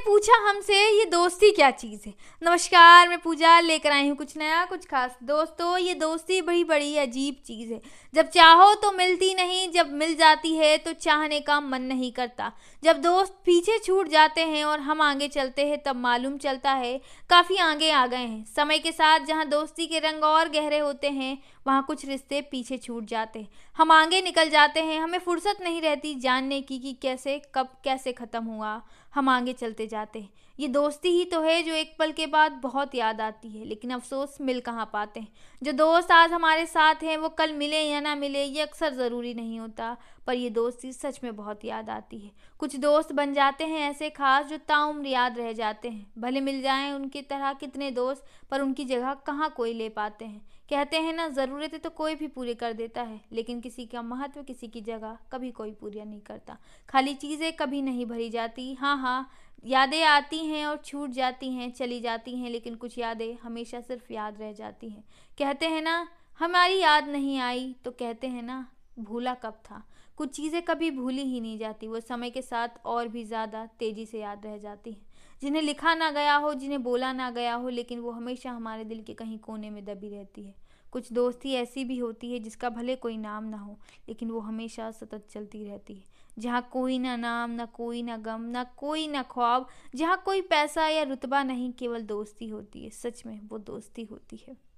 पूछा हमसे, ये दोस्ती क्या चीज़ है? नमस्कार, मैं पूजा लेकर आई हूँ, कुछ नया, कुछ खास। दोस्तों, ये दोस्ती बड़ी बड़ी अजीब चीज़ है। जब चाहो तो मिलती नहीं, जब मिल जाती है तो चाहने का मन नहीं करता। जब दोस्त पीछे छूट जाते हैं और हम आगे चलते हैं, तब मालूम चलता है काफ़ी आगे आ गए हैं। समय के साथ जहाँ दोस्ती के रंग और गहरे होते हैं, वहाँ कुछ रिश्ते पीछे छूट जाते हैं। हम आगे निकल जाते हैं, हमें फुर्सत नहीं रहती जानने की कि कैसे, कब कैसे ख़त्म हुआ। हम आगे चलते जाते हैं। ये दोस्ती ही तो है जो एक पल के बाद बहुत याद आती है, लेकिन अफसोस मिल कहाँ पाते हैं? जो दोस्त आज हमारे साथ हैं, वो कल मिले या ना मिले, ये अक्सर ज़रूरी नहीं होता, पर ये दोस्ती सच में बहुत याद आती है। कुछ दोस्त बन जाते हैं ऐसे खास जो ताउम्र याद रह जाते हैं। भले मिल जाएँ उनकी तरह कितने दोस्त, पर उनकी जगह कहाँ कोई ले पाते हैं? कहते हैं ना, ज़रूरतें तो कोई भी पूरी कर देता है, लेकिन किसी का महत्व, किसी की जगह कभी कोई पूरी नहीं करता। खाली चीज़ें कभी नहीं भरी जाती। हाँ हाँ यादें आती हैं और छूट जाती हैं, चली जाती हैं, लेकिन कुछ यादें हमेशा सिर्फ़ याद रह जाती हैं। कहते हैं ना, हमारी याद नहीं आई। तो कहते हैं ना, भूला कब था? कुछ चीज़ें कभी भूली ही नहीं जाती। वो समय के साथ और भी ज़्यादा तेज़ी से याद रह जाती हैं। जिन्हें लिखा ना गया हो, जिन्हें बोला ना गया हो, लेकिन वो हमेशा हमारे दिल के कहीं कोने में दबी रहती है। कुछ दोस्ती ऐसी भी होती है जिसका भले कोई नाम ना हो, लेकिन वो हमेशा सतत चलती रहती है। जहाँ कोई ना नाम, ना कोई ना गम, ना कोई ना ख्वाब, जहाँ कोई पैसा या रुतबा नहीं, केवल दोस्ती होती है। सच में, वो दोस्ती होती है।